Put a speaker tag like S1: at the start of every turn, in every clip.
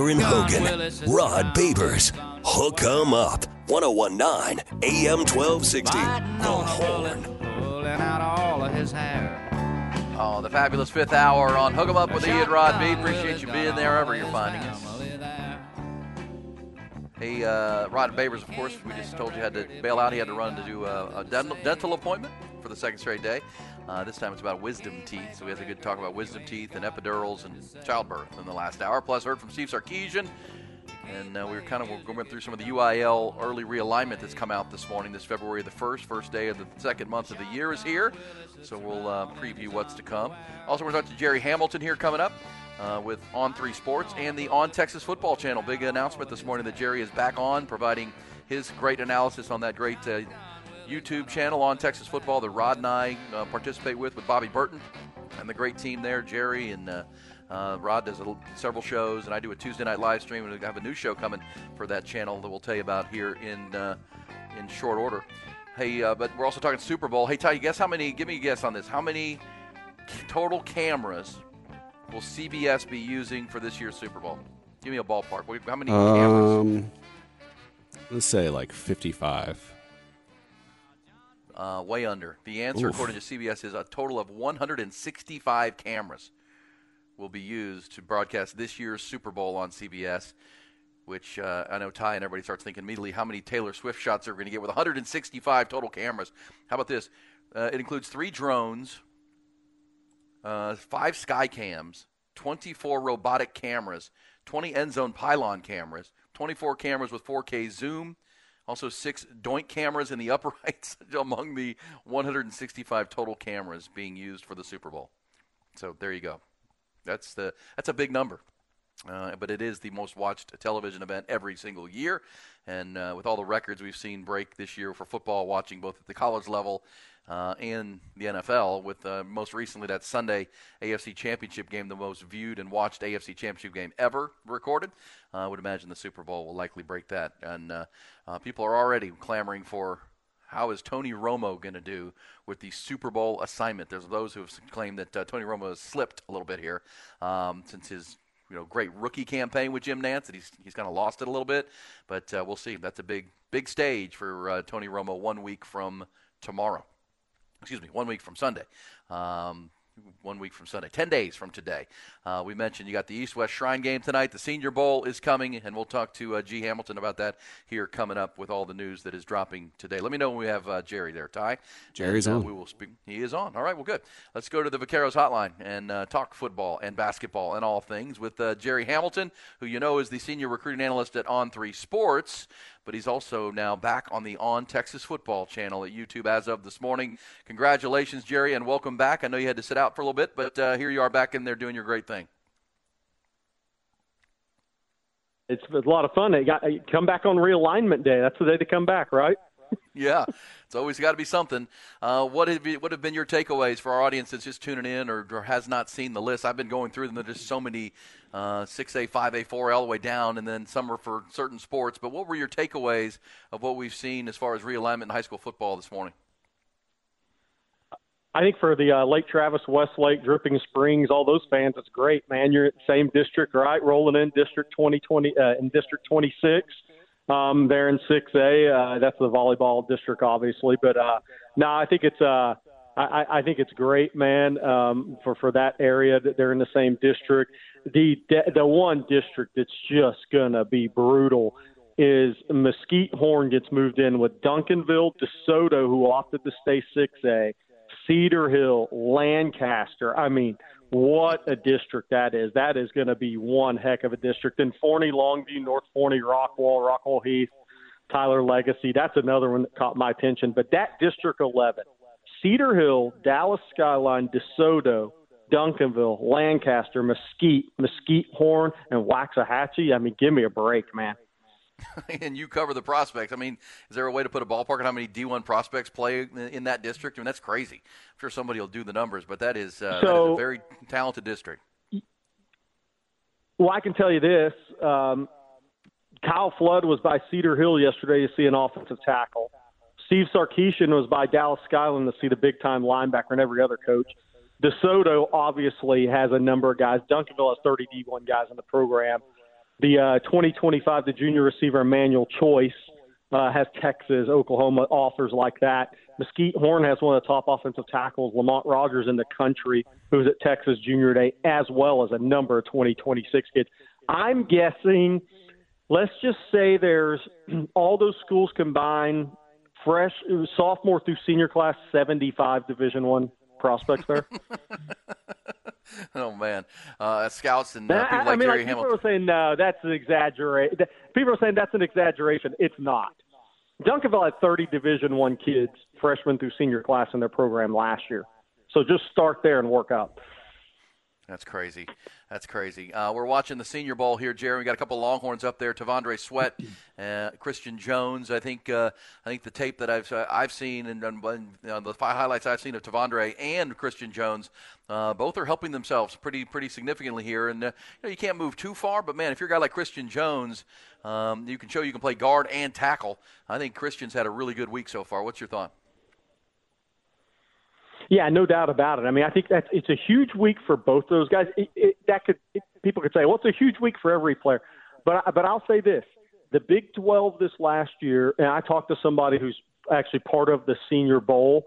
S1: Aaron Hogan, Rod Babers, Hook 'em Up, 1019 AM 1260. The Horn. Pulling out all of his hair.
S2: Oh, the fabulous fifth hour on Hook 'em Up with Ian Rod B. Appreciate you being there wherever you're finding us. Hey, uh, Rod Babers, of course, we just told you had to bail out. He had to run to do a, a dental, appointment for the second straight day. Uh, this time it's about wisdom teeth. So we had a good talk about wisdom teeth and epidurals and childbirth in the last hour. Plus, heard from Steve Sarkisian. And uh, we were kind of going through some of the UIL early realignment that's come out this morning, this February the 1st, first day of the second month of the year is here. So we'll uh, preview what's to come. Also, we're talking to Jerry Hamilton here coming up. Uh, with On Three Sports and the On Texas Football Channel. Big announcement this morning that Jerry is back on, providing his great analysis on that great uh, YouTube channel on Texas football that Rod and I uh, participate with with Bobby Burton and the great team there, Jerry and. Uh, uh, Rod does a, several shows, and I do a Tuesday night live stream, and we have a new show coming for that channel that we'll tell you about here in uh, in short order. Hey, but we're also talking Super Bowl. Hey, Ty, guess how many? Give me a guess on this. How many total cameras will CBS be using for this year's Super Bowl? Give me a ballpark. How many cameras?
S3: Um, let's say like 55.
S2: Uh, way under. The answer,
S3: Oof.
S2: according to CBS, is a total of 165 cameras will be used to broadcast this year's Super Bowl on CBS. Which uh, I know Ty and everybody starts thinking immediately how many Taylor Swift shots are we going to get with 165 total cameras. How about this? Uh, it includes three drones, uh, five sky cams, 24 robotic cameras, 20 end zone pylon cameras, 24 cameras with 4K zoom, also six doink cameras in the uprights among the 165 total cameras being used for the Super Bowl. So there you go. That's the that's a big number. Uh, but it is the most watched television event every single year. And uh, with all the records we've seen break this year for football watching, both at the college level uh, and the NFL, with uh, most recently that Sunday AFC Championship game, the most viewed and watched AFC Championship game ever recorded. Uh, I would imagine the Super Bowl will likely break that. And uh, people are already clamoring for how is Tony Romo going to do with the Super Bowl assignment? There's those who have claimed that uh, Tony Romo has slipped a little bit here um, since his you know great rookie campaign with Jim Nantz, and he's he's kind of lost it a little bit. But uh, we'll see. That's a big big stage for uh, Tony Romo one week from tomorrow. Excuse me, one week from Sunday. Um, one week from Sunday, 10 days from today. Uh, we mentioned you got the East West Shrine game tonight. The Senior Bowl is coming, and we'll talk to uh, G. Hamilton about that here coming up with all the news that is dropping today. Let me know when we have uh, Jerry there, Ty.
S3: Jerry's
S2: and, uh,
S3: on.
S2: We will speak. He is on. All right, well, good. Let's go to the Vaqueros hotline and uh, talk football and basketball and all things with uh, Jerry Hamilton, who you know is the senior recruiting analyst at On Three Sports but he's also now back on the On Texas Football channel at YouTube as of this morning. Congratulations, Jerry, and welcome back. I know you had to sit out for a little bit, but uh, here you are back in there doing your great thing.
S4: It's a lot of fun. They got come back on realignment day. That's the day to come back, right?
S2: Yeah, it's always got to be something. Uh, what have you, what have been your takeaways for our audience that's just tuning in or, or has not seen the list? I've been going through them. There's just so many uh, six A, five A, four all the way down, and then some are for certain sports. But what were your takeaways of what we've seen as far as realignment in high school football this morning?
S4: I think for the uh, Lake Travis, Westlake, Dripping Springs, all those fans, it's great, man. You're in the same district, right? Rolling in District 2020 uh, in District 26 um, there in 6A. Uh, that's the volleyball district, obviously. But uh, no, I think it's uh, I, I think it's great, man, um, for for that area that they're in the same district. The the one district that's just gonna be brutal is Mesquite Horn gets moved in with Duncanville, DeSoto, who opted to stay 6A, Cedar Hill, Lancaster. I mean, what a district that is. That is going to be one heck of a district. And Forney, Longview, North Forney, Rockwall, Rockwall Heath, Tyler Legacy. That's another one that caught my attention. But that District 11, Cedar Hill, Dallas Skyline, DeSoto, Duncanville, Lancaster, Mesquite, Mesquite Horn, and Waxahachie. I mean, give me a break, man.
S2: and you cover the prospects. I mean, is there a way to put a ballpark on how many D1 prospects play in that district? I mean, that's crazy. I'm sure somebody will do the numbers, but that is, uh, so, that is a very talented district.
S4: Well, I can tell you this. Um, Kyle Flood was by Cedar Hill yesterday to see an offensive tackle. Steve Sarkisian was by Dallas Skyline to see the big time linebacker and every other coach. DeSoto obviously has a number of guys. Duncanville has 30 D1 guys in the program. The uh, 2025, the junior receiver Emmanuel Choice uh, has Texas, Oklahoma offers like that. Mesquite Horn has one of the top offensive tackles, Lamont Rogers, in the country, who's at Texas Junior Day, as well as a number of 2026 kids. I'm guessing, let's just say there's all those schools combined, fresh sophomore through senior class, 75 Division One prospects there.
S2: oh man, uh, scouts and uh,
S4: people
S2: I,
S4: like I
S2: mean,
S4: Jerry
S2: like
S4: Hamilton. People are saying no, that's an exaggeration. People are saying that's an exaggeration. It's not. Duncanville had 30 Division One kids, freshman through senior class in their program last year. So just start there and work up.
S2: That's crazy. That's crazy. Uh, we're watching the Senior Bowl here, Jerry. We got a couple of Longhorns up there: T'Vondre Sweat, uh, Christian Jones. I think. Uh, I think the tape that I've uh, I've seen and, and the five highlights I've seen of T'Vondre and Christian Jones, uh, both are helping themselves pretty pretty significantly here. And uh, you, know, you can't move too far, but man, if you're a guy like Christian Jones, um, you can show you can play guard and tackle. I think Christian's had a really good week so far. What's your thought?
S4: Yeah, no doubt about it. I mean, I think that's it's a huge week for both those guys. It, it, that could it, people could say, well, it's a huge week for every player, but but I'll say this: the Big 12 this last year, and I talked to somebody who's actually part of the Senior Bowl,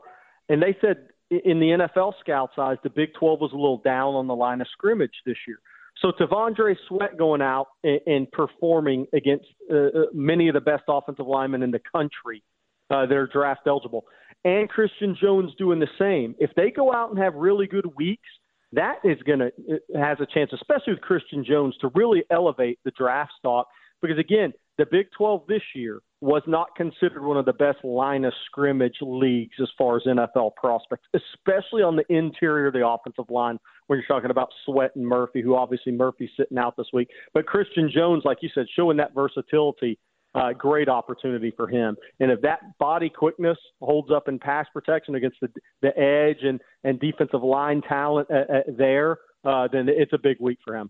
S4: and they said in the NFL scout size, the Big 12 was a little down on the line of scrimmage this year. So T'Vondre Sweat going out and, and performing against uh, uh many of the best offensive linemen in the country uh, that are draft eligible and Christian Jones doing the same. If they go out and have really good weeks, that is going to uh, has a chance, especially with Christian Jones, to really elevate the draft stock. Because again, the Big 12 this year was not considered one of the best line of scrimmage leagues as far as NFL prospects, especially on the interior of the offensive line when you're talking about Sweat and Murphy, who obviously Murphy's sitting out this week. But Christian Jones, like you said, showing that versatility uh, great opportunity for him. And if that body quickness holds up in pass protection against the the edge and and defensive line talent uh, uh, there, uh, then it's a big week for him.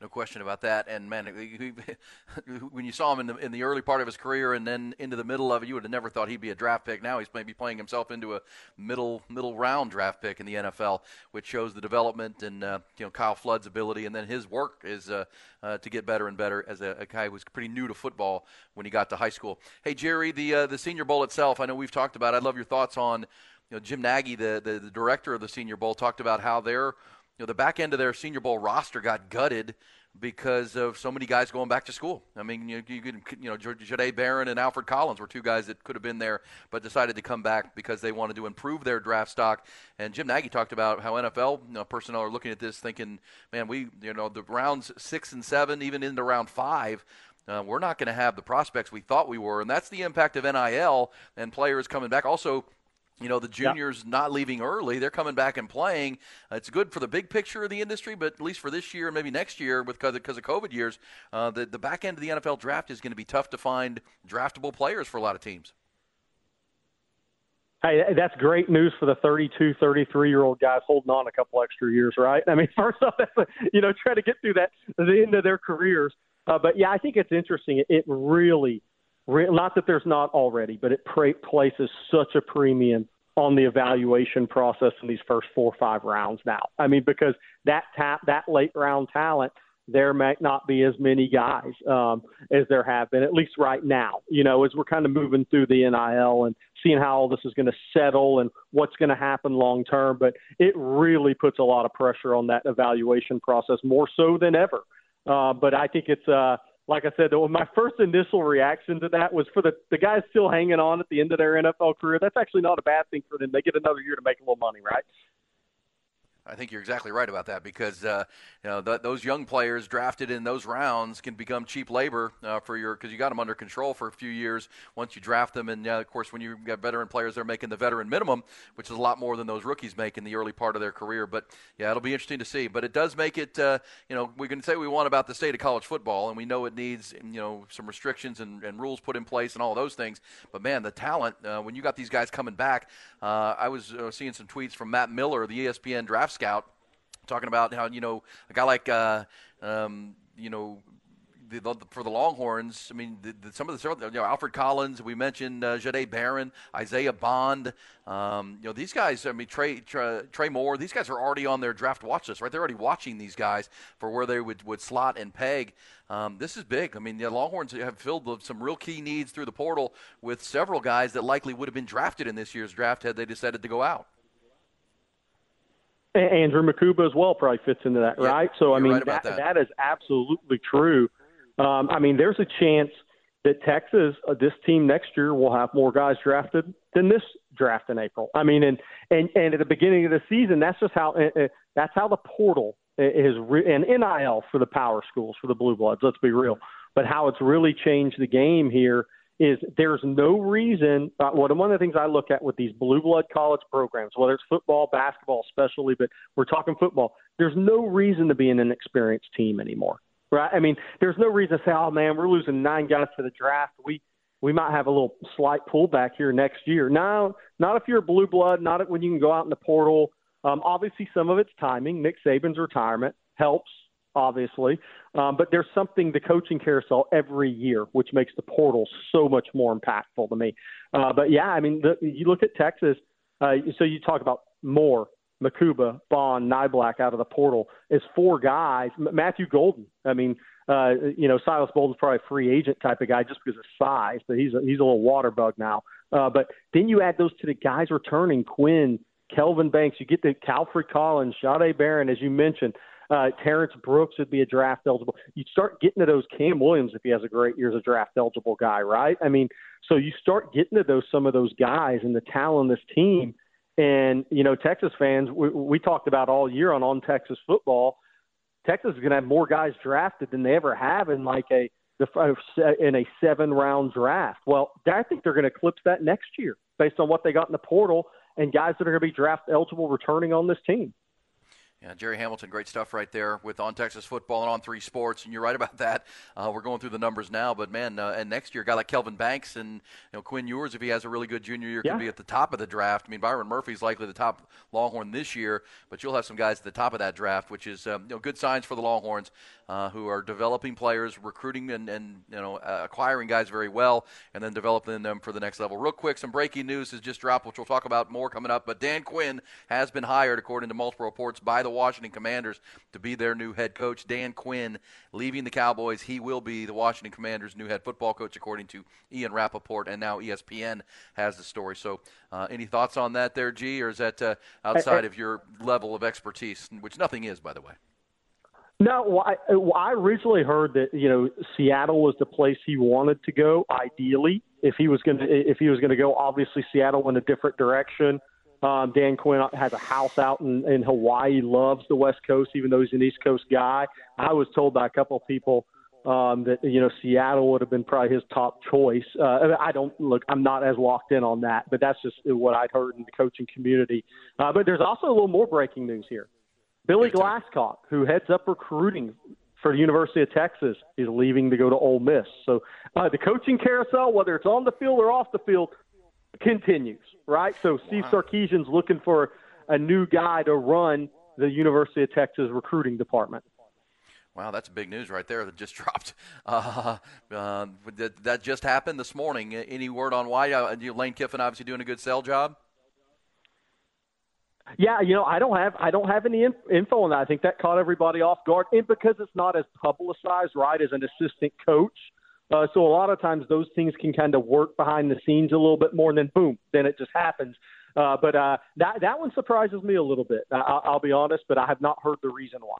S2: No question about that. And man, when you saw him in the in the early part of his career and then into the middle of it, you would have never thought he'd be a draft pick. Now he's maybe playing himself into a middle middle round draft pick in the NFL, which shows the development and uh, you know Kyle Flood's ability, and then his work is uh, uh, to get better and better as a, a, guy who was pretty new to football when he got to high school. Hey Jerry, the uh, the Senior Bowl itself, I know we've talked about. I'd love your thoughts on. You know, Jim Nagy, the, the the director of the Senior Bowl, talked about how you know, the back end of their Senior Bowl roster got gutted because of so many guys going back to school. I mean, you, you could, you know, Jahdae Barron and Alfred Collins were two guys that could have been there, but decided to come back because they wanted to improve their draft stock. And Jim Nagy talked about how NFL you know, personnel are looking at this, thinking, man, we, you know, the rounds six and seven, even into round five. Uh, we're not going to have the prospects we thought we were, and that's the impact of NIL and players coming back. Also, you know the juniors not leaving early they're coming back and playing uh, it's good for the big picture of the industry but at least for this year and maybe next year with because of covid years uh, the, the back end of the nfl draft is going to be tough to find draftable players for a lot of teams
S4: Hey, that's great news for the 32, 33 year old guys holding on a couple extra years, right? I mean, first off, that's a, you know, try to get through that the end of their careers. Uh, but yeah, I think it's interesting. It, it really, not that there's not already, but it pra- places such a premium on the evaluation process in these first four or five rounds now. I mean, because that tap that late round talent, there might not be as many guys um, as there have been, at least right now. You know, as we're kind of moving through the NIL and seeing how all this is going to settle and what's going to happen long term. But it really puts a lot of pressure on that evaluation process, more so than ever. Uh, but I think it's uh, like I said, my first initial reaction to that was for the the guys still hanging on at the end of their NFL career. That's actually not a bad thing for them. They get another year to make a little money, right?
S2: I think you're exactly right about that because uh, you know th- those young players drafted in those rounds can become cheap labor uh, for your because you got them under control for a few years once you draft them, and uh, of course when you got veteran players, they're making the veteran minimum, which is a lot more than those rookies make in the early part of their career. But yeah, it'll be interesting to see. But it does make it uh, you know we can say we want about the state of college football, and we know it needs you know some restrictions and, and rules put in place and all those things. But man, the talent uh, when you got these guys coming back, uh, I was seeing some tweets from Matt Miller, the ESPN draft scout, talking about how you know a guy like uh, um, you know. The, the, for the Longhorns, I mean, the, some of the you know Alfred Collins, we mentioned uh, Jahdae Barron, Isaiah Bond. Um, you know these guys. I mean Trey, Trey, Trey Moore. These guys are already on their draft watch list, right? They're already watching these guys for where they would, would slot and peg. Um, this is big. I mean, the Longhorns have filled some real key needs through the portal with several guys that likely would have been drafted in this year's draft had they decided to go out.
S4: Andrew Mukuba as well probably fits into that, right? So I mean
S2: right
S4: that,
S2: that.
S4: that is absolutely true. Um, I mean, there's a chance that Texas, uh, this team next year, will have more guys drafted than this draft in April. I mean, and and and at the beginning of the season, that's just how uh, uh that's how the portal is re- and NIL for the power schools for the blue bloods. Let's be real, but how it's really changed the game here is there's no reason. Uh, one of the things I look at with these blue blood college programs, whether it's football, basketball, especially, but we're talking football. There's no reason to be an inexperienced team anymore, right? I mean, there's no reason to say, "Oh man, we're losing nine guys to the draft. We we might have a little slight pullback here next year." No, not if you're a blue blood. Not when you can go out in the portal. Um, obviously, some of it's timing. Nick Saban's retirement helps obviously. Um, but there's something the coaching carousel every year, which makes the portal so much more impactful to me. Uh, but yeah, I mean, the, you look at Texas. Uh, so you talk about Moore, Mukuba, Bond, Niblack out of the portal is four guys. Matthew Golden. I mean, uh, you know, Silas Bolden's probably a free agent type of guy just because of size, but he's a, he's a little water bug now. Uh, but then you add those to the guys returning, Quinn, Kelvin Banks. You get the Alfred Collins, Jahdae Barron, as you mentioned. Uh, Terrence Brooks would be a draft eligible. You start getting to those Cam Williams if he has a great year as a draft eligible guy, right? I mean, so you start getting to those some of those guys and the talent of this team. And you know, Texas fans, we, we talked about all year on on Texas football. Texas is going to have more guys drafted than they ever have in like a the in a seven round draft. Well, I think they're going to eclipse that next year based on what they got in the portal and guys that are going to be draft eligible returning on this team.
S2: Yeah, Jerry Hamilton, great stuff right there with on Texas football and on three sports. And you're right about that. Uh, we're going through the numbers now, but man, uh, and next year, a guy like Kelvin Banks and you know Quinn Ewers, if he has a really good junior year,
S4: yeah.
S2: could be at the top of the draft. I mean, Byron Murphy's likely the top Longhorn this year, but you'll have some guys at the top of that draft, which is um, you know good signs for the Longhorns, uh, who are developing players, recruiting and, and you know uh, acquiring guys very well, and then developing them for the next level. Real quick, some breaking news has just dropped, which we'll talk about more coming up. But Dan Quinn has been hired, according to multiple reports, by the Washington Commanders to be their new head coach. Dan Quinn leaving the Cowboys. He will be the Washington Commanders' new head football coach, according to Ian Rapoport, and now ESPN has the story. So, uh, any thoughts on that there, G, or is that uh, outside of your level of expertise, which nothing is, by the way?
S4: No, well, I, well, I originally heard that you know Seattle was the place he wanted to go. Ideally, if he was going to if he was going to go, obviously Seattle went a different direction. Um, Dan Quinn has a house out in, in Hawaii. Loves the West Coast, even though he's an East Coast guy. I was told by a couple of people um, that you know Seattle would have been probably his top choice. Uh, I don't look. I'm not as locked in on that, but that's just what I'd heard in the coaching community. Uh, but there's also a little more breaking news here. Billy Glasscock, who heads up recruiting for the University of Texas, is leaving to go to Ole Miss. So uh, the coaching carousel, whether it's on the field or off the field, continues, right? So Steve wow. Sarkisian's looking for a new guy to run the University of Texas recruiting department.
S2: Wow, that's big news right there that just dropped. Uh, uh, that, that, just happened this morning. Any word on why? Uh, Lane Kiffin obviously doing a good sell job.
S4: Yeah, you know, I don't have I don't have any info on that. I think that caught everybody off guard, and because it's not as publicized, right, as an assistant coach. Uh, so a lot of times those things can kind of work behind the scenes a little bit more, and then boom, then it just happens. Uh, but uh, that that one surprises me a little bit. I, I'll be honest, but I have not heard the reason why.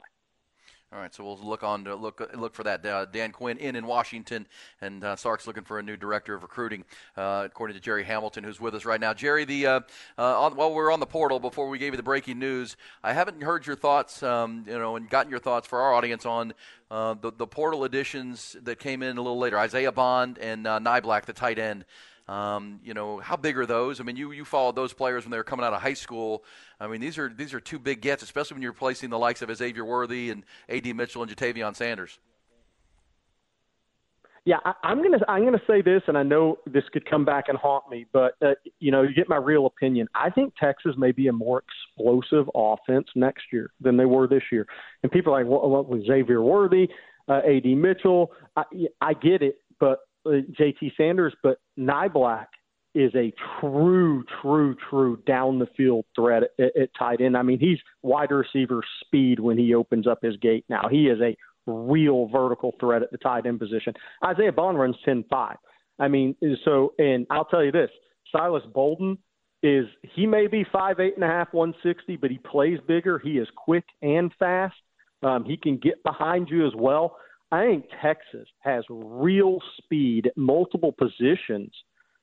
S2: All right, so we'll look on to look look for that. Uh, Dan Quinn in in Washington, and uh, Sark's looking for a new director of recruiting, uh, according to Jerry Hamilton, who's with us right now. Jerry, the uh, uh, on, while we're on the portal, before we gave you the breaking news, I haven't heard your thoughts, um, you know, and gotten your thoughts for our audience on uh, the the portal additions that came in a little later. Isaiah Bond and uh, Niblack, the tight end. Um, you know, how big are those? I mean, you, you followed those players when they were coming out of high school. I mean, these are these are two big gets, especially when you're replacing the likes of Xavier Worthy and A.D. Mitchell and Ja'Tavion Sanders.
S4: Yeah, I, I'm gonna I'm gonna say this, and I know this could come back and haunt me, but uh, you know, you get my real opinion. I think Texas may be a more explosive offense next year than they were this year. And people are like, what, what was Xavier Worthy, uh, A.D. Mitchell? I, I get it, but JT Sanders, but Niblack is a true, true, true down the field threat at, at tight end. I mean, he's wide receiver speed when he opens up his gate now. He is a real vertical threat at the tight end position. Isaiah Bond runs 10 5. I mean, so, and I'll tell you this Silas Bolden is, he may be five eight and a half, 160, but he plays bigger. He is quick and fast. Um, he can get behind you as well. I think Texas has real speed multiple positions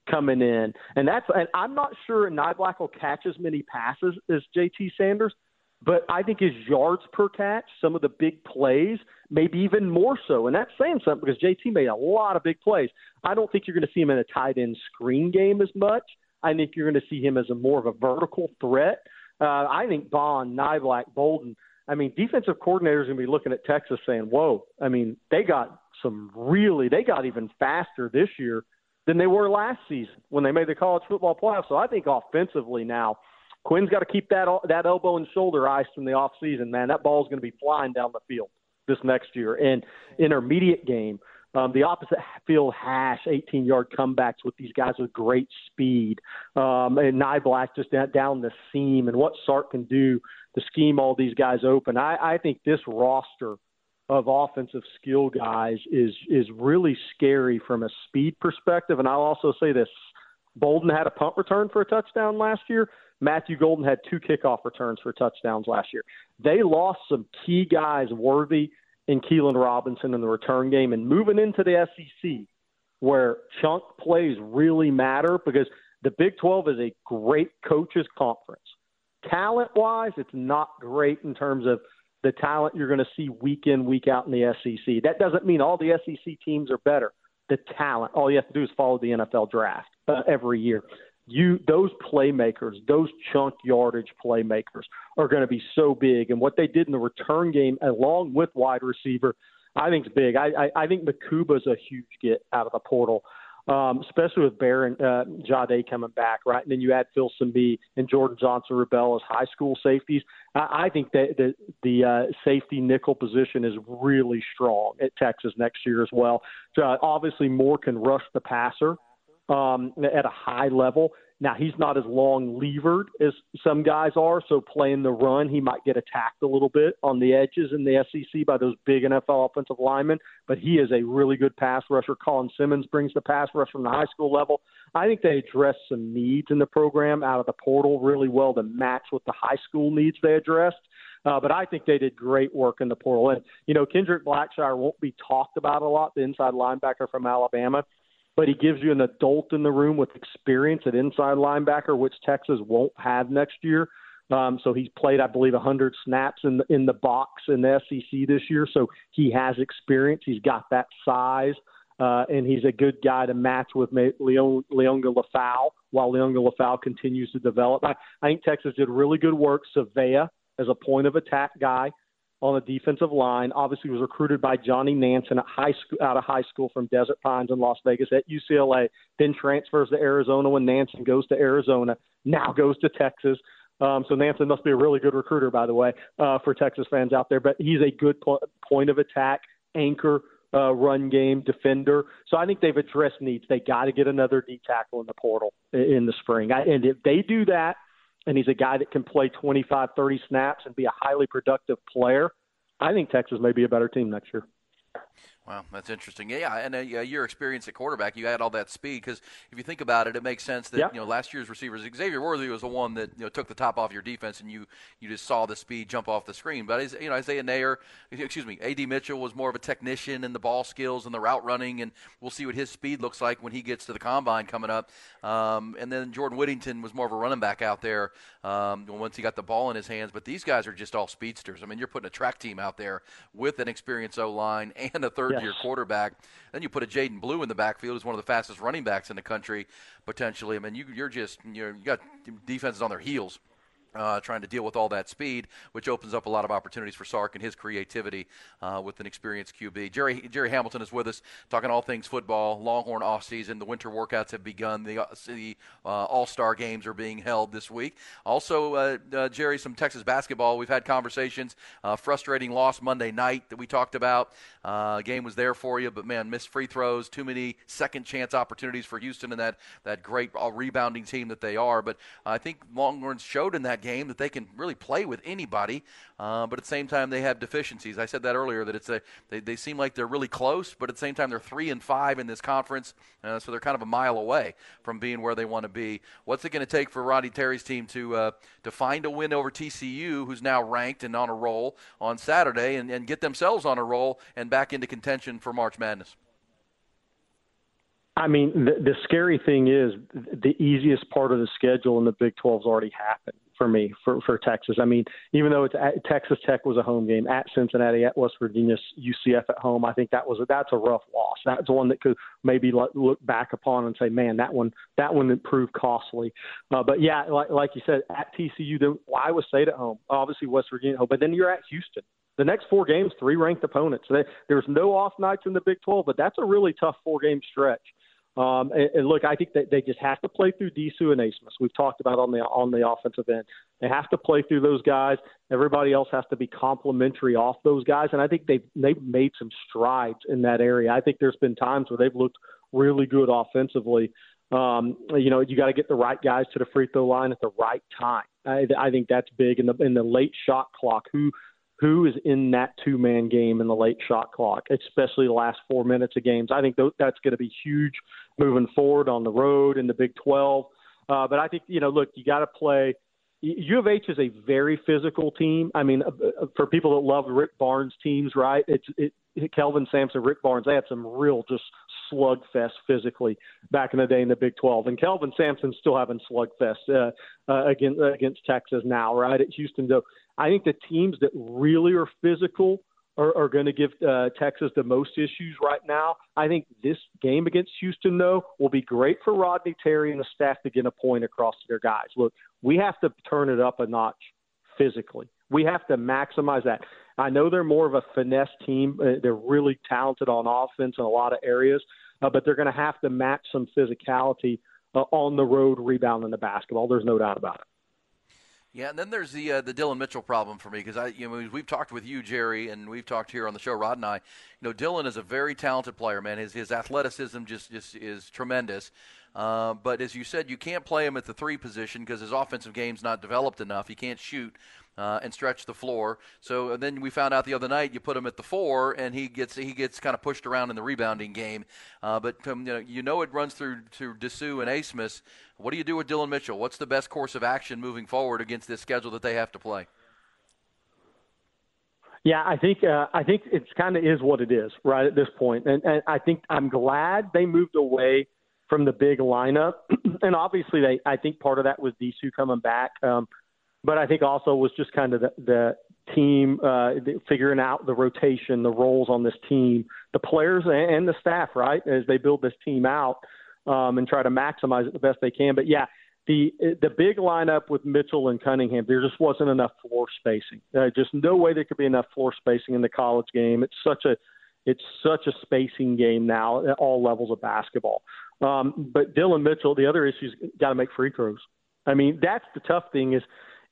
S4: coming in, and that's and I'm not sure Niblack will catch as many passes as JT Sanders, but I think his yards per catch, some of the big plays, maybe even more so, and that's saying something because JT made a lot of big plays. I don't think you're going to see him in a tight end screen game as much. I think you're going to see him as a more of a vertical threat. Uh, I think Bond, Niblack, Bolden I mean, defensive coordinators are going to be looking at Texas saying, whoa, I mean, they got some really, they got even faster this year than they were last season when they made the college football playoff. So I think offensively now, Quinn's got to keep that that elbow and shoulder ice from the off season, man. That ball's going to be flying down the field this next year. And intermediate game, um, the opposite field hash, 18 yard comebacks with these guys with great speed. Um, and Niblack just down, down the seam and what Sark can do to scheme all these guys open. I, I think this roster of offensive skill guys is is really scary from a speed perspective. And I'll also say this: Bolden had a punt return for a touchdown last year. Matthew Golden had two kickoff returns for touchdowns last year. They lost some key guys, Worthy and Keilan Robinson, in the return game. And moving into the SEC, where chunk plays really matter, because the Big 12 is a great coaches conference talent wise, it's not great in terms of the talent you're going to see week in, week out in the SEC. That doesn't mean all the SEC teams are better. The talent, all you have to do is follow the NFL draft uh, every year. You, those playmakers, those chunk yardage playmakers are going to be so big. And what they did in the return game, along with wide receiver, I think is big. I, I, I think Mukuba's a huge get out of the portal um, especially with Barron uh, Jade coming back, right? And then you add Phil Simbi and Jordon Johnson-Rubell as high school safeties. I, I think that the, the uh, safety nickel position is really strong at Texas next year as well. So, uh, obviously, Moore can rush the passer um, at a high level. Now he's not as long levered as some guys are, so playing the run, he might get attacked a little bit on the edges in the SEC by those big NFL offensive linemen. But he is a really good pass rusher. Colin Simmons brings the pass rush from the high school level. I think they address some needs in the program out of the portal really well to match with the high school needs they addressed. Uh, but I think they did great work in the portal. And, you know, Kendrick Blackshire won't be talked about a lot, the inside linebacker from Alabama but he gives you an adult in the room with experience at inside linebacker, which Texas won't have next year. Um, so he's played, I believe, 100 snaps in the, in the box in the SEC this year. So he has experience. He's got that size, uh, and he's a good guy to match with Leon, Liona Lefau while Liona Lefau continues to develop. I, I think Texas did really good work. Savea as a point of attack guy on the defensive line. Obviously, was recruited by Johnny Nansen at high school, out of high school from Desert Pines in Las Vegas at UCLA. Then transfers to Arizona when Nansen goes to Arizona. Now goes to Texas. Um, so Nansen must be a really good recruiter, by the way, uh, for Texas fans out there. But he's a good po- point of attack anchor. Uh, run game defender. So I think they've addressed needs. They got to get another D tackle in the portal in the spring. I, and if they do that, and he's a guy that can play 25, 30 snaps and be a highly productive player, I think Texas may be a better team next year.
S2: Wow, that's interesting. Yeah, and uh, your experience at quarterback, you had all that speed. Because if you think about it, it makes sense that you know last year's receivers, Xavier Worthy was the one that you know took the top off your defense, and you you just saw the speed jump off the screen. But you know Isaiah Neyor, excuse me, A.D. Mitchell was more of a technician in the ball skills and the route running, and we'll see what his speed looks like when he gets to the combine coming up. Um, and then Jordan Whittington was more of a running back out there um, once he got the ball in his hands. But these guys are just all speedsters. I mean, you're putting a track team out there with an experienced O line and a third year quarterback. Then you put a Jaydon Blue in the backfield, who's one of the fastest running backs in the country, potentially. I mean, you, you're just you're, you got defenses on their heels uh, trying to deal with all that speed, which opens up a lot of opportunities for Sark and his creativity uh, with an experienced QB. Jerry Jerry Hamilton is with us, talking all things football. Longhorn offseason, the winter workouts have begun. The, uh, the uh, All Star games are being held this week. Also, uh, uh, Jerry, some Texas basketball. We've had conversations. frustrating loss Monday night that we talked about. game was there for you, but man, missed free throws, too many second chance opportunities for Houston and that that great rebounding team that they are. But I think Longhorns showed in that game game that they can really play with anybody, uh, but at the same time they have deficiencies. I said that earlier that it's a they, they seem like they're really close, but at the same time they're three and five in this conference, uh, so they're kind of a mile away from being where they want to be. What's it going to take for Rodney Terry's team to uh, to find a win over TCU, who's now ranked and on a roll on Saturday, and, and get themselves on a roll and back into contention for March Madness?
S4: I mean, the, the scary thing is the easiest part of the schedule in the Big 12's already happened for me for for Texas. I mean, even though it's at, Texas Tech was a home game at Cincinnati, at West Virginia, UCF at home, I think that was a, that's a rough loss. That's one that could maybe look back upon and say, man, that one that one proved costly. Uh, but yeah, like like you said, at TCU, the Iowa State at home, obviously West Virginia at home, but then you're at Houston. The next four games, three ranked opponents. They, There's no off nights in the Big 12, but that's a really tough four game stretch. Um, and, and look, I think that they just have to play through Disu and Abmas. We've talked about on the on the offensive end. They have to play through those guys. Everybody else has to be complementary off those guys, and I think they've they've made some strides in that area. I think there's been times where they've looked really good offensively. Um, you know, you got to get the right guys to the free throw line at the right time. I, I think that's big in the in the late shot clock. Who who is in that two man game in the late shot clock, especially the last four minutes of games. I think that's going to be huge moving forward on the road in the Big 12. Uh, but I think, you know, look, you got to play. U of H is a very physical team. I mean, uh, uh, for people that love Rick Barnes teams, right? It's it, Kelvin Sampson, Rick Barnes. They had some real just slugfest physically back in the day in the Big 12, and Kelvin Sampson's still having slugfest uh, uh, against against Texas now, right at Houston. Though I think the teams that really are physical are, are going to give uh, Texas the most issues right now. I think this game against Houston, though, will be great for Rodney Terry and the staff to get a point across to their guys. Look, we have to turn it up a notch physically. We have to maximize that. I know they're more of a finesse team. Uh, they're really talented on offense in a lot of areas, uh, but they're going to have to match some physicality uh, on the road rebounding the basketball. There's no doubt about it.
S2: Yeah, and then there's the uh, the Dillon Mitchell problem for me because I you know we've talked with you Jerry and we've talked here on the show Rod and I. You know Dillon is a very talented player, man. His his athleticism just just is tremendous. Uh, but as you said, you can't play him at the three position because his offensive game's not developed enough. He can't shoot uh, and stretch the floor. So then we found out the other night you put him at the four, and he gets he gets kind of pushed around in the rebounding game. Uh, but um, you, know, you know it runs through to Disu and Abmas. What do you do with Dillon Mitchell? What's the best course of action moving forward against this schedule that they have to play?
S4: Yeah, I think uh, I think it's kind of is what it is right at this point, and, and I think I'm glad they moved away from the big lineup, and obviously they I think part of that was Disu coming back. Um, but I think also was just kind of the, the team uh, figuring out the rotation, the roles on this team, the players and the staff, right, as they build this team out um, and try to maximize it the best they can. But yeah, the the big lineup with Mitchell and Cunningham, there just wasn't enough floor spacing. Uh, just no way there could be enough floor spacing in the college game. It's such a it's such a spacing game now at all levels of basketball. Um, but Dillon Mitchell, the other issue is got to make free throws. I mean, that's the tough thing is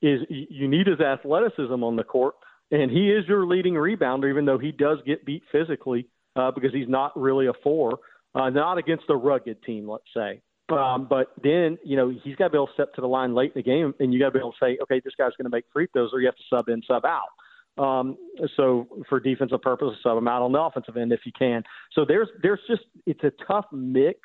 S4: is you need his athleticism on the court, and he is your leading rebounder, even though he does get beat physically uh, because he's not really a four, uh, not against a rugged team, let's say. Um, but then, you know, he's got to be able to step to the line late in the game, and you got to be able to say, okay, this guy's going to make free throws, or you have to sub in, sub out. Um, so for defensive purposes, sub him out on the offensive end if you can. So there's there's just it's a tough mix.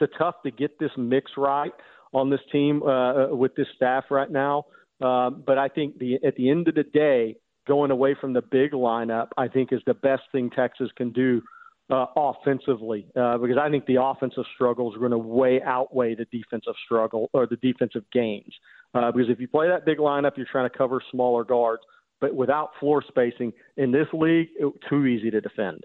S4: It's tough to get this mix right on this team uh, with this staff right now. Uh, but I think the at the end of the day, going away from the big lineup, I think is the best thing Texas can do uh, offensively uh, because I think the offensive struggles are going to way outweigh the defensive struggle or the defensive gains. Uh, because if you play that big lineup, you're trying to cover smaller guards but without floor spacing in this league, it, too easy to defend.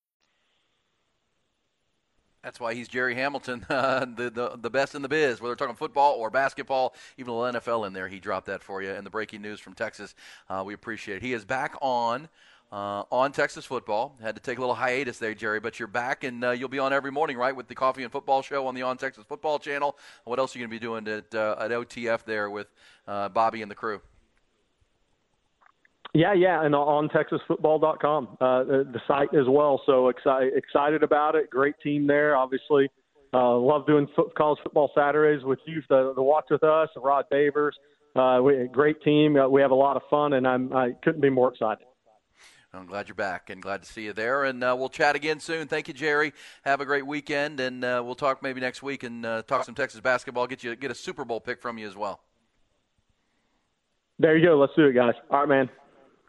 S2: That's why he's Jerry Hamilton, uh, the, the the best in the biz. Whether we're talking football or basketball, even little NFL in there, he dropped that for you. And the breaking news from Texas, uh, we appreciate it. He is back on uh, on Texas football. Had to take a little hiatus there, Jerry, but you're back and uh, you'll be on every morning, right, with the Coffee and Football Show on the On Texas Football Channel. What else are you going to be doing at uh, at OTF there with uh, Bobby and the crew?
S4: Yeah, yeah, and on TexasFootball.com, uh, the, the site as well. So excited, excited about it. Great team there, obviously. Uh, love doing foot, college football Saturdays with you, the, the watch with us, Rod Babers. Uh, we, great team. Uh, we have a lot of fun, and I'm, I couldn't be more excited.
S2: I'm glad you're back and glad to see you there. And uh, we'll chat again soon. Thank you, Jerry. Have a great weekend, and uh, we'll talk maybe next week and uh, talk some Texas basketball. Get you get a Super Bowl pick from you as well.
S4: There you go. Let's do it, guys. All right, man.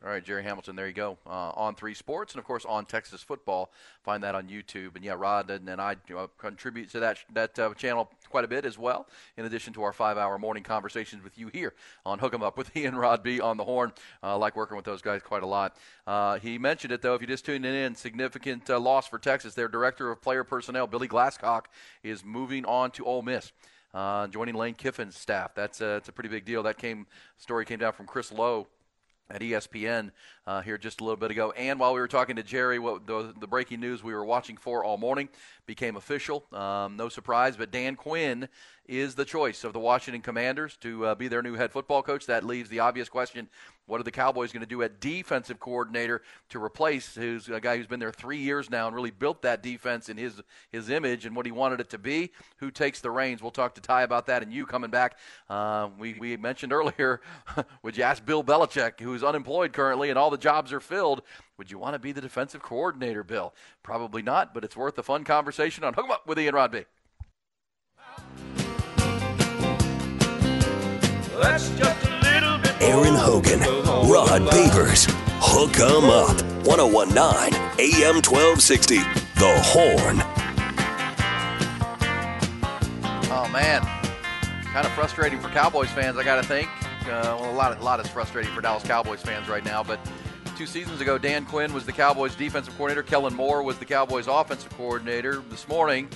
S2: All right, Jerry Hamilton, there you go. Uh, on Three Sports, and of course on Texas Football. Find that on YouTube. And yeah, Rod and, and I you know, contribute to that that uh, channel quite a bit as well. In addition to our five-hour morning conversations with you here on Hook 'Em Up with Ian Rod B on the horn. Uh, like working with those guys quite a lot. Uh, he mentioned it though. If you just tuned in, significant uh, loss for Texas. Their director of player personnel, Billy Glasscock, is moving on to Ole Miss. Uh, joining Lane Kiffin's staff. That's a, it's a pretty big deal. That came story came down from Chris Low at ESPN uh, here just a little bit ago. And while we were talking to Jerry, what the, the breaking news we were watching for all morning became official. Um, no surprise, but Dan Quinn is the choice of the Washington Commanders to uh, be their new head football coach. That leaves the obvious question what are the Cowboys going to do at defensive coordinator to replace who's a guy who's been there three years now and really built that defense in his his image and what he wanted it to be? Who takes the reins? We'll talk to Ty about that and you coming back. Uh, we, we mentioned earlier, would you ask Bill Belichick, who's unemployed currently and all the jobs are filled, would you want to be the defensive coordinator, Bill? Probably not, but it's worth a fun conversation on Hook 'em Up with Ian Rodby.
S1: Aaron Hogan, Rod Babers, Hook 'em Up, 1019 AM 1260, The Horn.
S2: Oh, man. Kind of frustrating for Cowboys fans, I got to think. Uh, well, a lot, a lot is frustrating for Dallas Cowboys fans right now, but two seasons ago, Dan Quinn was the Cowboys' defensive coordinator. Kellen Moore was the Cowboys' offensive coordinator. This morning,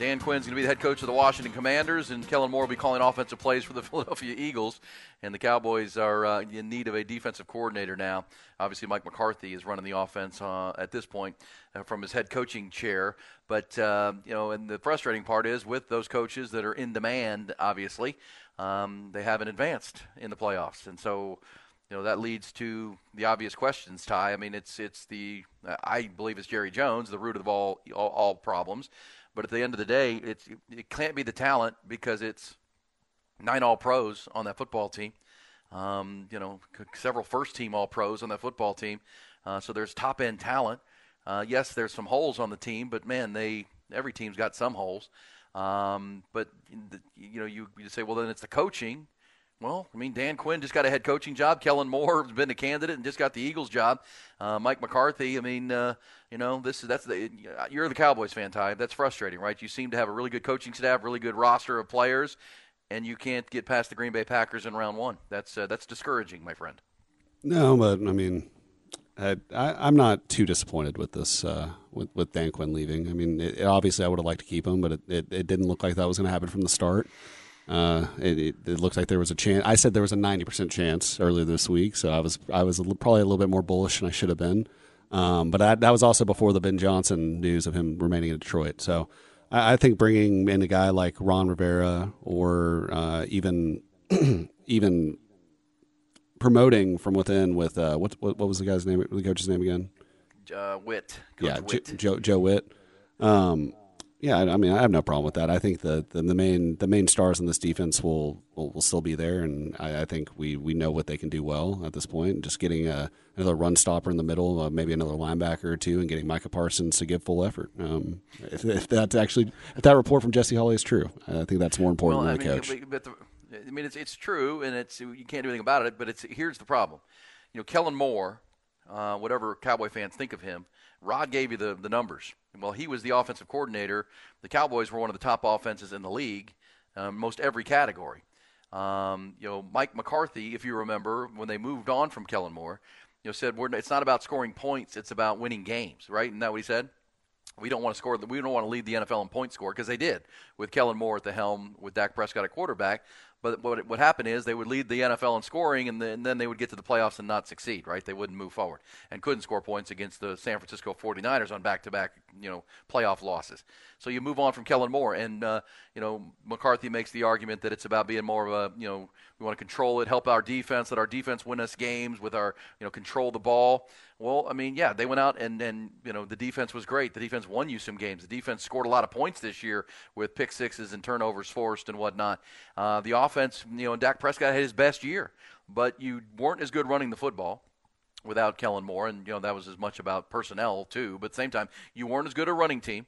S2: Dan Quinn's going to be the head coach of the Washington Commanders, and Kellen Moore will be calling offensive plays for the Philadelphia Eagles. And the Cowboys are uh, in need of a defensive coordinator now. Obviously, Mike McCarthy is running the offense uh, at this point uh, from his head coaching chair. But um, you know, and the frustrating part is with those coaches that are in demand. Obviously, um, they haven't advanced in the playoffs, and so you know that leads to the obvious questions. Ty, I mean, it's it's the I believe it's Jerry Jones, the root of all all, all problems. But at the end of the day, it's it can't be the talent because it's nine All Pros on that football team. Um, you know, several first team All Pros on that football team. Uh, so there's top end talent. Uh, yes, there's some holes on the team, but man, they every team's got some holes. Um, but the, you know, you, you say, well, then it's the coaching. Well, I mean, Dan Quinn just got a head coaching job. Kellen Moore has been a candidate and just got the Eagles job. Uh, Mike McCarthy, I mean, uh, you know, this is that's the you're the Cowboys fan, Ty. That's frustrating, right? You seem to have a really good coaching staff, really good roster of players, and you can't get past the Green Bay Packers in round one. That's uh, that's discouraging, my friend.
S3: No, but I mean, I, am not too disappointed with this uh, with with Dan Quinn leaving. I mean, it, obviously I would have liked to keep him, but it, it, it didn't look like that was going to happen from the start. Uh, it, it, it, looked like there was a chance. I said there was a ninety percent chance earlier this week, so I was I was a probably a little bit more bullish than I should have been. Um, but I, that was also before the Ben Johnson news of him remaining in Detroit. So I, I think bringing in a guy like Ron Rivera or uh, even even promoting from within with uh, what, what, what was the guy's name? The coach's name again?
S2: Uh, Whitt.
S3: Coach yeah, Whitt. Joe Joe Whitt. Um, yeah, I mean, I have no problem with that. I think the, the, the main the main stars in this defense will will, will still be there, and I, I, think we, we know what they can do well at this point. Just getting a, another run stopper in the middle, uh, maybe another linebacker or two, and getting Micah Parsons to give full effort. Um, if, if, that's actually if that report from Jesse Holly is true, I think that's more important well, than
S2: I
S3: mean, coach.
S2: But the, I mean, it's it's true, and it's you can't do anything about it. But it's here's the problem. You know, Kellen Moore, uh, whatever Cowboy fans think of him, Rod gave you the the numbers well, he was the offensive coordinator. The Cowboys were one of the top offenses in the league, um, most every category. Um, you know, Mike McCarthy, if you remember, when they moved on from Kellen Moore, you know, said it's not about scoring points; it's about winning games, right? Isn't that what he said? We don't want to score. We don't want to lead the NFL in point score because they did with Kellen Moore at the helm, with Dak Prescott at quarterback. But what what happened is they would lead the NFL in scoring, and then, and then they would get to the playoffs and not succeed. Right? They wouldn't move forward and couldn't score points against the San Francisco 49ers on back-to-back you know playoff losses. So you move on from Kellen Moore, and uh, you know McCarthy makes the argument that it's about being more of a you know we want to control it, help our defense, let our defense win us games with our you know control the ball. Well, I mean, yeah, they went out and and you know the defense was great. The defense won you some games. The defense scored a lot of points this year with pick sixes and turnovers forced and whatnot. Uh, the offense, you know, and Dak Prescott had his best year, but you weren't as good running the football without Kellen Moore, and you know that was as much about personnel too. But at the same time, you weren't as good a running team,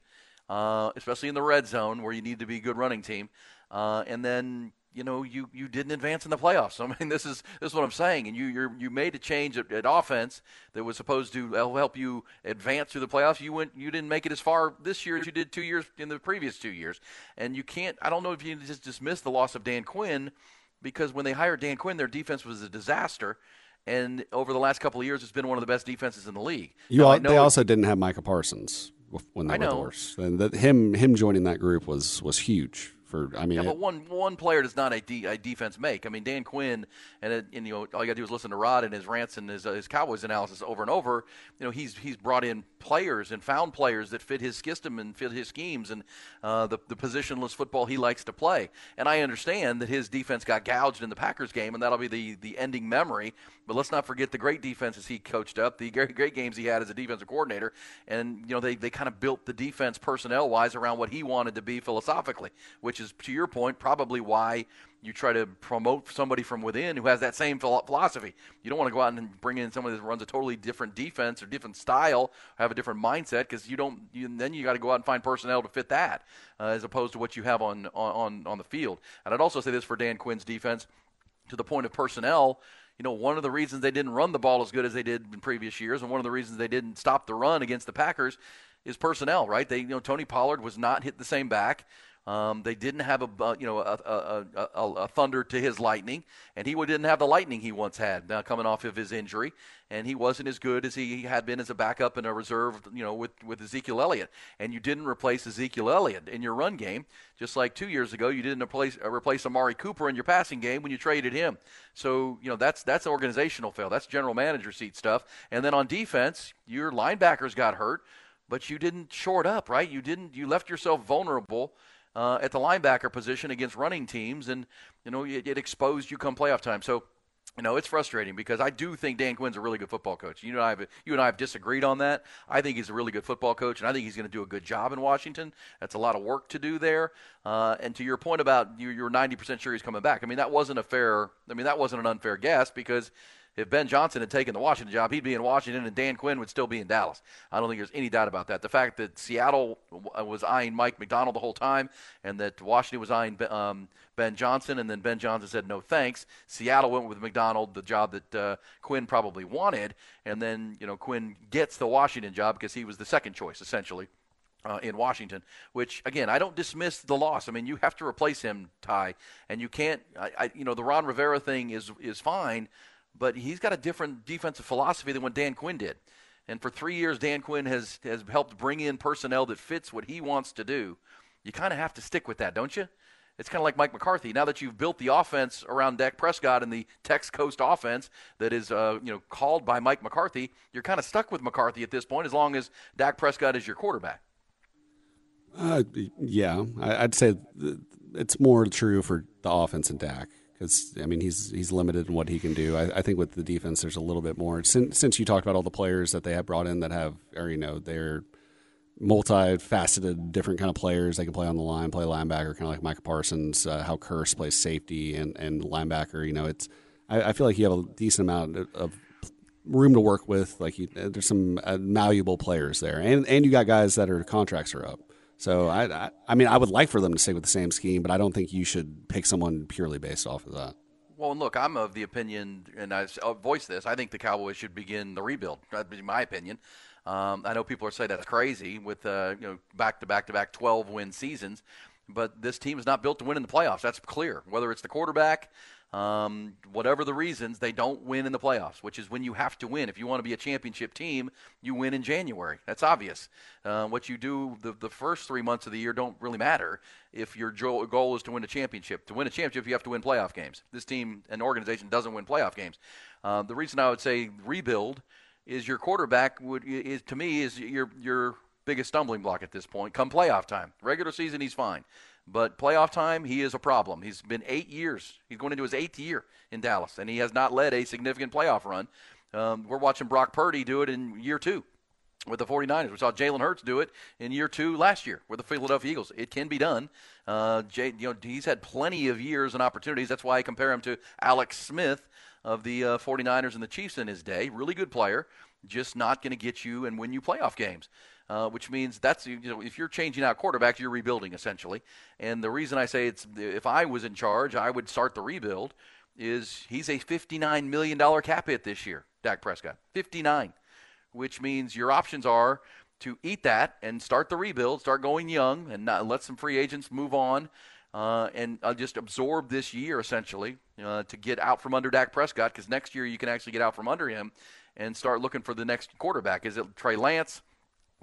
S2: uh, especially in the red zone where you need to be a good running team. Uh, and then you know you, you didn't advance in the playoffs. I mean, this is this is what I'm saying. And you you you made a change at, at, offense that was supposed to help you advance through the playoffs. You went you didn't make it as far this year as you did two years in the previous two years. And you can't. I don't know if you just dismiss the loss of Dan Quinn because when they hired Dan Quinn, their defense was a disaster. And over the last couple of years, it's been one of the best defenses in the league.
S3: You all, they also didn't have Micah Parsons when they I were know. the worst. And the, him him joining that group was was huge for I mean,
S2: yeah, but one one player does not a, de- a defense make. I mean, Dan Quinn and, it, and you know all you got to do is listen to Rod and his rants and his, uh, his Cowboys analysis over and over. You know, he's he's brought in players and found players that fit his system and fit his schemes and uh, the the positionless football he likes to play. And I understand that his defense got gouged in the Packers game, and that'll be the the ending memory. But let's not forget the great defenses he coached up, the great, great games he had as a defensive coordinator, and you know they they kind of built the defense personnel wise around what he wanted to be philosophically, which is to your point probably why you try to promote somebody from within who has that same philosophy. You don't want to go out and bring in somebody that runs a totally different defense or different style, have a different mindset, because you don't. You, then you got to go out and find personnel to fit that, uh, as opposed to what you have on, on on the field. And I'd also say this for Dan Quinn's defense, to the point of personnel. You know, one of the reasons they didn't run the ball as good as they did in previous years, and one of the reasons they didn't stop the run against the Packers, is personnel. Right? They, you know, Tony Pollard was not hit the same back. Um, they didn't have a you know a, a, a, a, thunder to his lightning, and he didn't have the lightning he once had now coming off of his injury, and he wasn't as good as he had been as a backup and a reserve, you know, with with Ezekiel Elliott. And you didn't replace Ezekiel Elliott in your run game, just like two years ago you didn't replace uh, replace Amari Cooper in your passing game when you traded him. So you know that's that's organizational fail. That's general manager seat stuff. And then on defense, your linebackers got hurt, but you didn't short up, right? You didn't. You left yourself vulnerable uh, at the linebacker position against running teams, and you know it, it exposed you come playoff time. So you know, it's frustrating because I do think Dan Quinn's a really good football coach. You and I have, you and I have disagreed on that. I think he's a really good football coach, and I think he's going to do a good job in Washington. That's a lot of work to do there. Uh, and to your point about you, you're 90% sure he's coming back. I mean, that wasn't a fair. I mean, that wasn't an unfair guess because if Ben Johnson had taken the Washington job, he'd be in Washington and Dan Quinn would still be in Dallas. I don't think there's any doubt about that. The fact that Seattle was eyeing Mike Macdonald the whole time and that Washington was eyeing um, Ben Johnson and then Ben Johnson said no thanks. Seattle went with Macdonald, the job that uh, Quinn probably wanted, and then you know Quinn gets the Washington job because he was the second choice essentially. Uh, in Washington, which again I don't dismiss the loss. I mean you have to replace him, Ty, and you can't. I, I, you know the Ron Rivera thing is is fine, but he's got a different defensive philosophy than what Dan Quinn did. And for three years, Dan Quinn has, has helped bring in personnel that fits what he wants to do. You kind of have to stick with that, don't you? It's kind of like Mike McCarthy. Now that you've built the offense around Dak Prescott and the Tex Coast offense that is, uh, you know, called by Mike McCarthy, you're kind of stuck with McCarthy at this point as long as Dak Prescott is your quarterback.
S3: Uh, yeah, I'd say it's more true for the offense and Dak I mean he's he's limited in what he can do. I, I, think with the defense, there's a little bit more. Since, since you talked about all the players that they have brought in that have, or you know, they're multifaceted, different kind of players. They can play on the line, play linebacker, kind of like Micah Parsons. Uh, how Kearse plays safety and and linebacker. You know, it's I, I, feel like you have a decent amount of room to work with. Like you, there's some uh, malleable players there, and and you got guys that are contracts are up. So I, I, I mean, I would like for them to stay with the same scheme, but I don't think you should pick someone purely based off of that.
S2: Well, and look, I'm of the opinion, and I voice this. I think the Cowboys should begin the rebuild. That'd be my opinion. Um, I know people are saying that's crazy with uh, you know back to back to back 12 win seasons, but this team is not built to win in the playoffs. That's clear. Whether it's the quarterback, um, whatever the reasons, they don't win in the playoffs, which is when you have to win. If you want to be a championship team, you win in January. That's obvious. Uh, what you do the, the first three months of the year don't really matter if your goal is to win a championship. To win a championship, you have to win playoff games. This team and organization doesn't win playoff games. Uh, the reason I would say rebuild is your quarterback would is to me is your your biggest stumbling block at this point. Come playoff time, regular season he's fine, but playoff time he is a problem. He's been eight years. He's going into his eighth year in Dallas, and he has not led a significant playoff run. Um, we're watching Brock Purdy do it in year two with the 49ers. We saw Jalen Hurts do it in year two last year with the Philadelphia Eagles. It can be done. Uh, Jay, you know, he's had plenty of years and opportunities. That's why I compare him to Alex Smith of the uh, 49ers and the Chiefs in his day. Really good player, just not going to get you and win you playoff games. Uh, which means that's you know if you're changing out quarterbacks, you're rebuilding essentially. And the reason I say it's if I was in charge, I would start the rebuild. Is he's a 59 million dollar cap hit this year, Dak Prescott, 59, which means your options are to eat that and start the rebuild, start going young, and not, let some free agents move on, uh, and uh, just absorb this year essentially uh, to get out from under Dak Prescott because next year you can actually get out from under him and start looking for the next quarterback. Is it Trey Lance?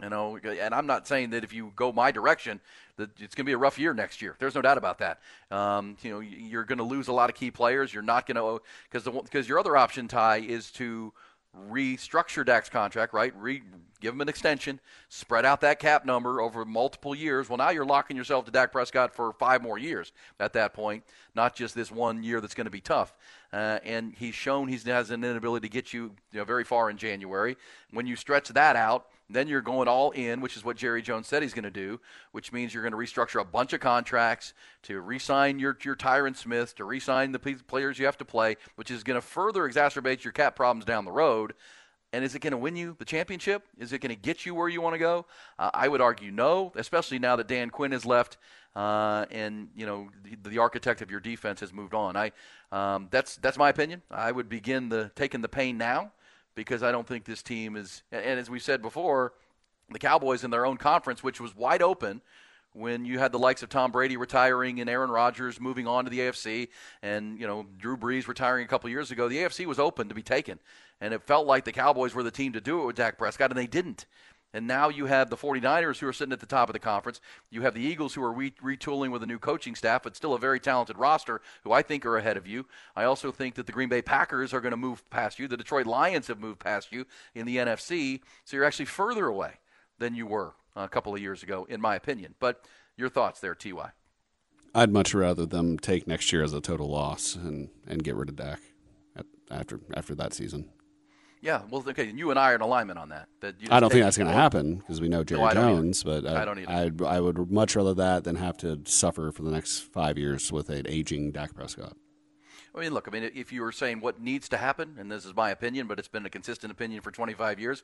S2: You know, and I'm not saying that if you go my direction, that it's going to be a rough year next year. There's no doubt about that. Um, you know, you're going to lose a lot of key players. You're not going to because because your other option, Ty, is to restructure Dak's contract, right? Re, give him an extension, spread out that cap number over multiple years. Well, now you're locking yourself to Dak Prescott for five more years at that point, not just this one year that's going to be tough. Uh, and he's shown he has an inability to get you, you know, very far in January. When you stretch that out, then you're going all in, which is what Jerry Jones said he's going to do, which means you're going to restructure a bunch of contracts to re-sign your, your Tyron Smith, to re-sign the players you have to play, which is going to further exacerbate your cap problems down the road. And is it going to win you the championship? Is it going to get you where you want to go? Uh, I would argue no, especially now that Dan Quinn has left uh, and you know the, the, architect of your defense has moved on. I um, that's that's my opinion. I would begin the taking the pain now because I don't think this team is. And as we said before, the Cowboys in their own conference, which was wide open when you had the likes of Tom Brady retiring and Aaron Rodgers moving on to the AFC, and you know Drew Brees retiring a couple years ago, the AFC was open to be taken, and it felt like the Cowboys were the team to do it with Dak Prescott, and they didn't. And now you have the 49ers who are sitting at the top of the conference. You have the Eagles who are re- retooling with a new coaching staff, but still a very talented roster who I think are ahead of you. I also think that the Green Bay Packers are going to move past you. The Detroit Lions have moved past you in the NFC. So you're actually further away than you were a couple of years ago, in my opinion. But your thoughts there, TY?
S3: I'd much rather them take next year as a total loss and, and get rid of Dak after after that season.
S2: Yeah, well, okay, you and I are in alignment on that. That
S3: I don't think that's going to happen because we know Jerry
S2: no,
S3: Jones, but
S2: I, I don't either.
S3: I'd, I would much rather that than have to suffer for the next five years with an aging Dak Prescott.
S2: I mean, look, I mean, if you were saying what needs to happen, and this is my opinion, but it's been a consistent opinion for 25 years,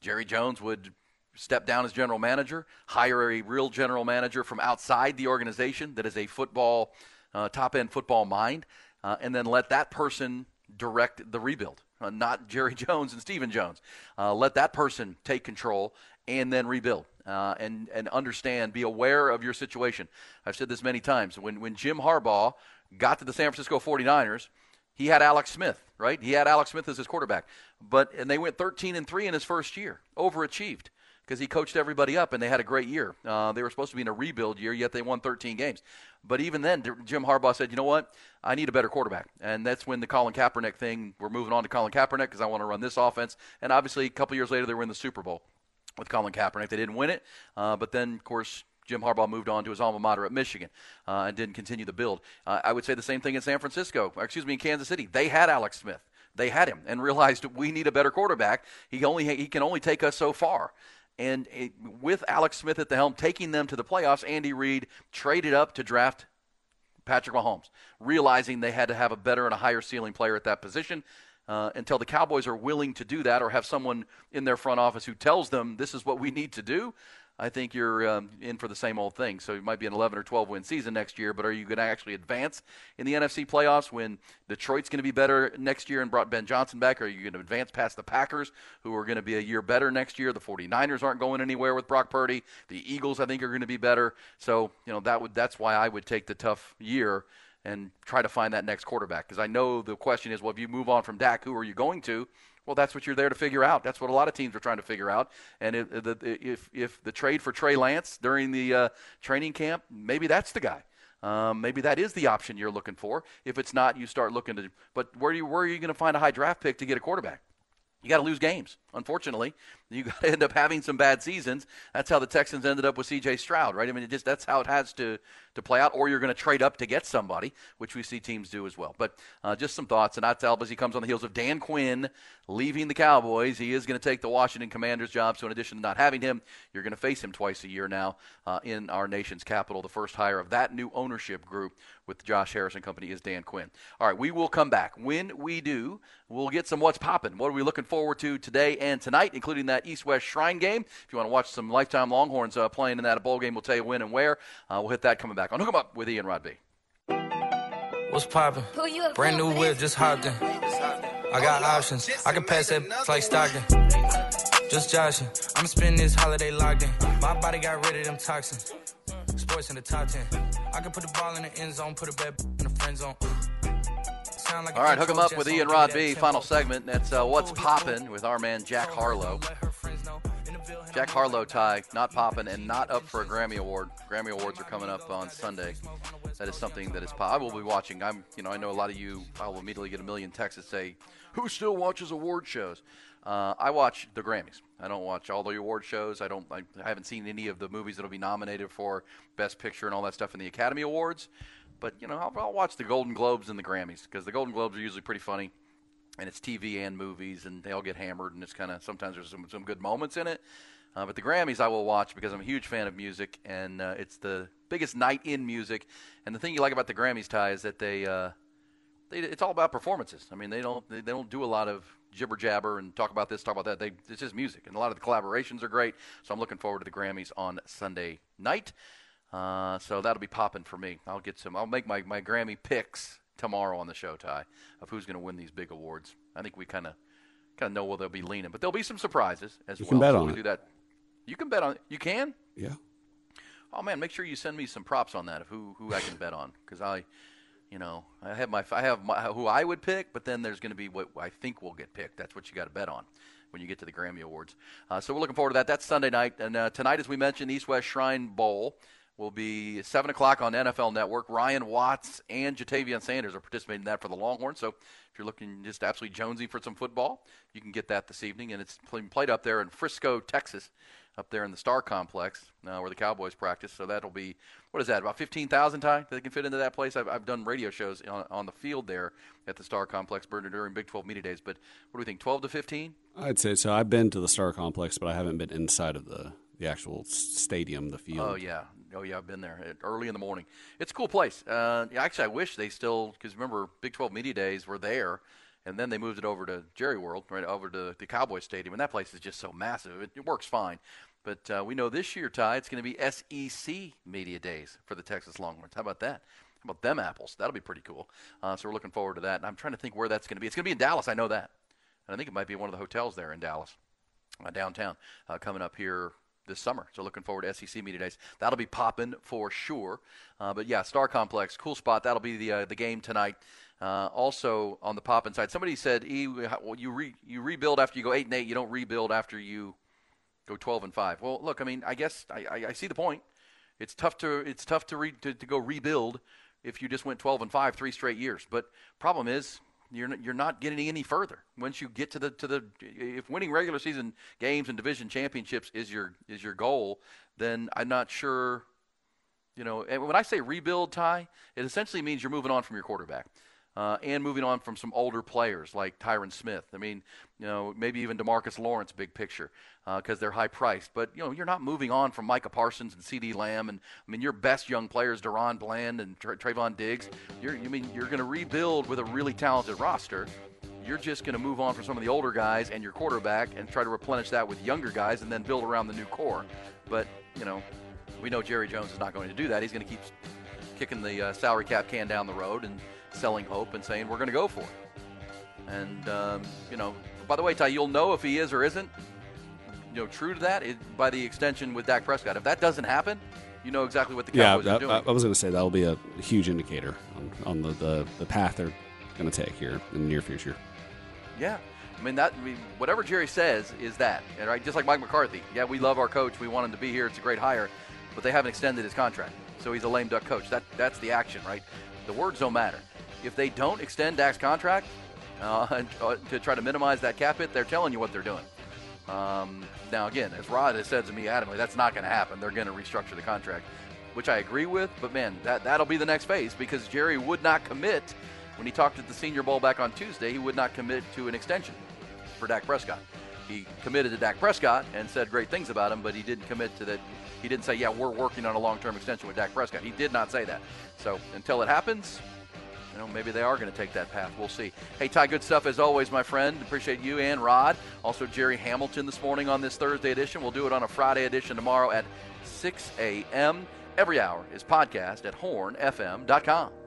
S2: Jerry Jones would step down as general manager, hire a real general manager from outside the organization that is a football, uh, top end football mind, uh, and then let that person direct the rebuild uh, not Jerry Jones and Stephen Jones. Uh, let that person take control and then rebuild uh, and, and understand, be aware of your situation. I've said this many times. When, when Jim Harbaugh got to the San Francisco 49ers, he had Alex Smith, right? He had Alex Smith as his quarterback. But and they went 13 and 3 in his first year, overachieved. Because he coached everybody up and they had a great year. Uh, they were supposed to be in a rebuild year, yet they won 13 games. But even then, Jim Harbaugh said, you know what? I need a better quarterback. And that's when the Colin Kaepernick thing, we're moving on to Colin Kaepernick because I want to run this offense. And obviously, a couple years later, they were in the Super Bowl with Colin Kaepernick. They didn't win it, uh, but then, of course, Jim Harbaugh moved on to his alma mater at Michigan uh, and didn't continue the build. Uh, I would say the same thing in San Francisco, excuse me, in Kansas City. They had Alex Smith. They had him and realized we need a better quarterback. He only he can only take us so far. And it, with Alex Smith at the helm, taking them to the playoffs, Andy Reid traded up to draft Patrick Mahomes, realizing they had to have a better and a higher ceiling player at that position. Uh, until the Cowboys are willing to do that or have someone in their front office who tells them this is what we need to do, I think you're um, in for the same old thing. So it might be an 11 or 12 win season next year, but are you going to actually advance in the NFC playoffs when Detroit's going to be better next year and brought Ben Johnson back? Are you going to advance past the Packers, who are going to be a year better next year? The 49ers aren't going anywhere with Brock Purdy. The Eagles, I think, are going to be better. So you know that would that's why I would take the tough year and try to find that next quarterback because I know the question is, well, if you move on from Dak, who are you going to? Well, that's what you're there to figure out. That's what a lot of teams are trying to figure out. And if if, if the trade for Trey Lance during the uh, training camp, maybe that's the guy. Um, maybe that is the option you're looking for. If it's not, you start looking to. But where, you, where are you going to find a high draft pick to get a quarterback? You got to lose games. Unfortunately, you got to end up having some bad seasons. That's how the Texans ended up with C.J. Stroud, right? I mean, it just that's how it has to to play out. Or you're going to trade up to get somebody, which we see teams do as well. But uh, just some thoughts. And Alex Albers, he comes on the heels of Dan Quinn leaving the Cowboys. He is going to take the Washington Commanders job. So in addition to not having him, you're going to face him twice a year now uh, in our nation's capital. The first hire of that new ownership group with Josh Harrison Company is Dan Quinn. All right, we will come back. When we do, we'll get some what's popping. What are we looking forward to today and tonight, including that East West Shrine game. If you want to watch some lifetime Longhorns uh, playing in that bowl game, we'll tell you when and where. Uh, we'll hit that coming back on Hook 'em Up with Ian Rodby.
S5: What's popping? Who you asked. Brand new whip, just hopped in. I got options. I can pass that like Stockton. Just joshing. I'm spending this holiday locked in. My body got rid of them toxins. Sports in the top 10. I can put the ball in the end zone, put a bet in the friend zone.
S2: Like All right, hook 'em up with Ian Rod B. Final segment. That's uh, what's poppin' with our man Jack Harlow. Jack Harlow Ty, not popping and not up for a Grammy Award. Grammy Awards are coming up on Sunday. That is something that is pop. I will be watching. I'm, you know, I know a lot of you. I will immediately get a million texts that say, "Who still watches award shows?" Uh, I watch the Grammys. I don't watch all the award shows. I don't. I, I haven't seen any of the movies that'll be nominated for Best Picture and all that stuff in the Academy Awards. But you know, I'll, I'll watch the Golden Globes and the Grammys because the Golden Globes are usually pretty funny and it's TV and movies, and they all get hammered, and it's kind of sometimes there's some, some good moments in it. Uh, but the Grammys I will watch because I'm a huge fan of music, and uh, it's the biggest night in music. And the thing you like about the Grammys, Ty, is that they, uh, they it's all about performances. I mean, they don't they, they don't do a lot of jibber jabber and talk about this, talk about that. They it's just music, and a lot of the collaborations are great. So I'm looking forward to the Grammys on Sunday night. Uh, so that'll be popping for me. I'll get some. I'll make my, my Grammy picks tomorrow on the show, Ty, of who's going to win these big awards. I think we kind of kind of know where they'll be leaning, but there'll be some surprises as
S3: you
S2: well.
S3: Can bet
S2: so
S3: on
S2: we
S3: it.
S2: do that. You can bet on it. You can?
S3: Yeah.
S2: Oh man, make sure you send me some props on that of who who I can bet on because I, you know, I have my I have my, who I would pick, but then there's going to be what I think will get picked. That's what you got to bet on when you get to the Grammy Awards. Uh, so we're looking forward to that. That's Sunday night, and uh, tonight, as we mentioned, East West Shrine Bowl will be 7 o'clock on NFL Network. Ryan Watts and Ja'Tavion Sanders are participating in that for the Longhorns. So if you're looking just absolutely jonesy for some football, you can get that this evening. And it's played up there in Frisco, Texas, up there in the Star Complex uh, where the Cowboys practice. So that'll be, what is that, about 15,000, Ty, that they can fit into that place? I've, I've done radio shows on, on, the field there at the Star Complex during Big 12 Media Days. But what do we think, 12 to 15?
S3: I'd say so. I've been to the Star Complex, but I haven't been inside of the the actual stadium, the field.
S2: Oh yeah, oh yeah, I've been there early in the morning. It's a cool place. Uh, actually, I wish they still because remember Big 12 Media Days were there, and then they moved it over to Jerry World, right over to the Cowboy Stadium, and that place is just so massive. It, it works fine. But uh, we know this year, Ty, it's going to be SEC Media Days for the Texas Longhorns. How about that? How about them apples? That'll be pretty cool. Uh, so we're looking forward to that. And I'm trying to think where that's going to be. It's going to be in Dallas. I know that. And I think it might be one of the hotels there in Dallas, uh, downtown, uh, coming up here this summer. So looking forward to SEC media days. That'll be popping for sure. Uh, but yeah, Star Complex, cool spot. That'll be the uh, the game tonight. Uh, also on the popping side, somebody said, "E, well, you re, you rebuild after you go eight and eight. You don't rebuild after you Go 12 and five. Well, look, I mean, I guess I, I, I see the point. It's tough to it's tough to, re, to to go rebuild if you just went 12 and five three straight years. But problem is you're not, you're not getting any further once you get to the to the if winning regular season games and division championships is your is your goal then I'm not sure you know and when I say rebuild Ty it essentially means you're moving on from your quarterback uh, and moving on from some older players like Tyron Smith. I mean, you know, maybe even DeMarcus Lawrence, big picture, because uh, they're high priced. But you know, you're not moving on from Micah Parsons and CeeDee Lamb, and I mean, your best young players, DaRon Bland and Tra- Trevon Diggs. You're, you mean you're going to rebuild with a really talented roster. You're just going to move on from some of the older guys and your quarterback and try to replenish that with younger guys and then build around the new core. But you know, we know Jerry Jones is not going to do that. He's going to keep kicking the uh, salary cap can down the road and selling hope and saying we're going to go for it. And um, you know, by the way, Ty, you'll know if he is or isn't. You know, true to that it, by the extension with Dak Prescott. If that doesn't happen, you know exactly what the Cowboys
S3: yeah,
S2: are doing. I,
S3: I was going to say that'll be a huge indicator on, on the, the, the path they're going to take here in the near future.
S2: Yeah. I mean that I mean, whatever Jerry says is that, right? Just like Mike McCarthy. Yeah, we love our coach. We want him to be here. It's a great hire, but they haven't extended his contract, so he's a lame duck coach. That that's the action, right? The words don't matter if they don't extend Dak's contract uh, uh, to try to minimize that cap hit, they're telling you what they're doing. Um, now, again, as Rod has said to me adamantly, that's not going to happen. They're going to restructure the contract, which I agree with. But man, that that'll be the next phase because Jerry would not commit when he talked at the Senior Bowl back on Tuesday. He would not commit to an extension for Dak Prescott. He committed to Dak Prescott and said great things about him, but he didn't commit to that. He didn't say, "Yeah, we're working on a long-term extension with Dak Prescott." He did not say that. So until it happens, you know, maybe they are going to take that path. We'll see. Hey, Ty, good stuff as always, my friend. Appreciate you and Rod. Also, Jerry Hamilton this morning on this Thursday edition. We'll do it on a Friday edition tomorrow at 6 a.m. Every hour is podcast at hornfm.com.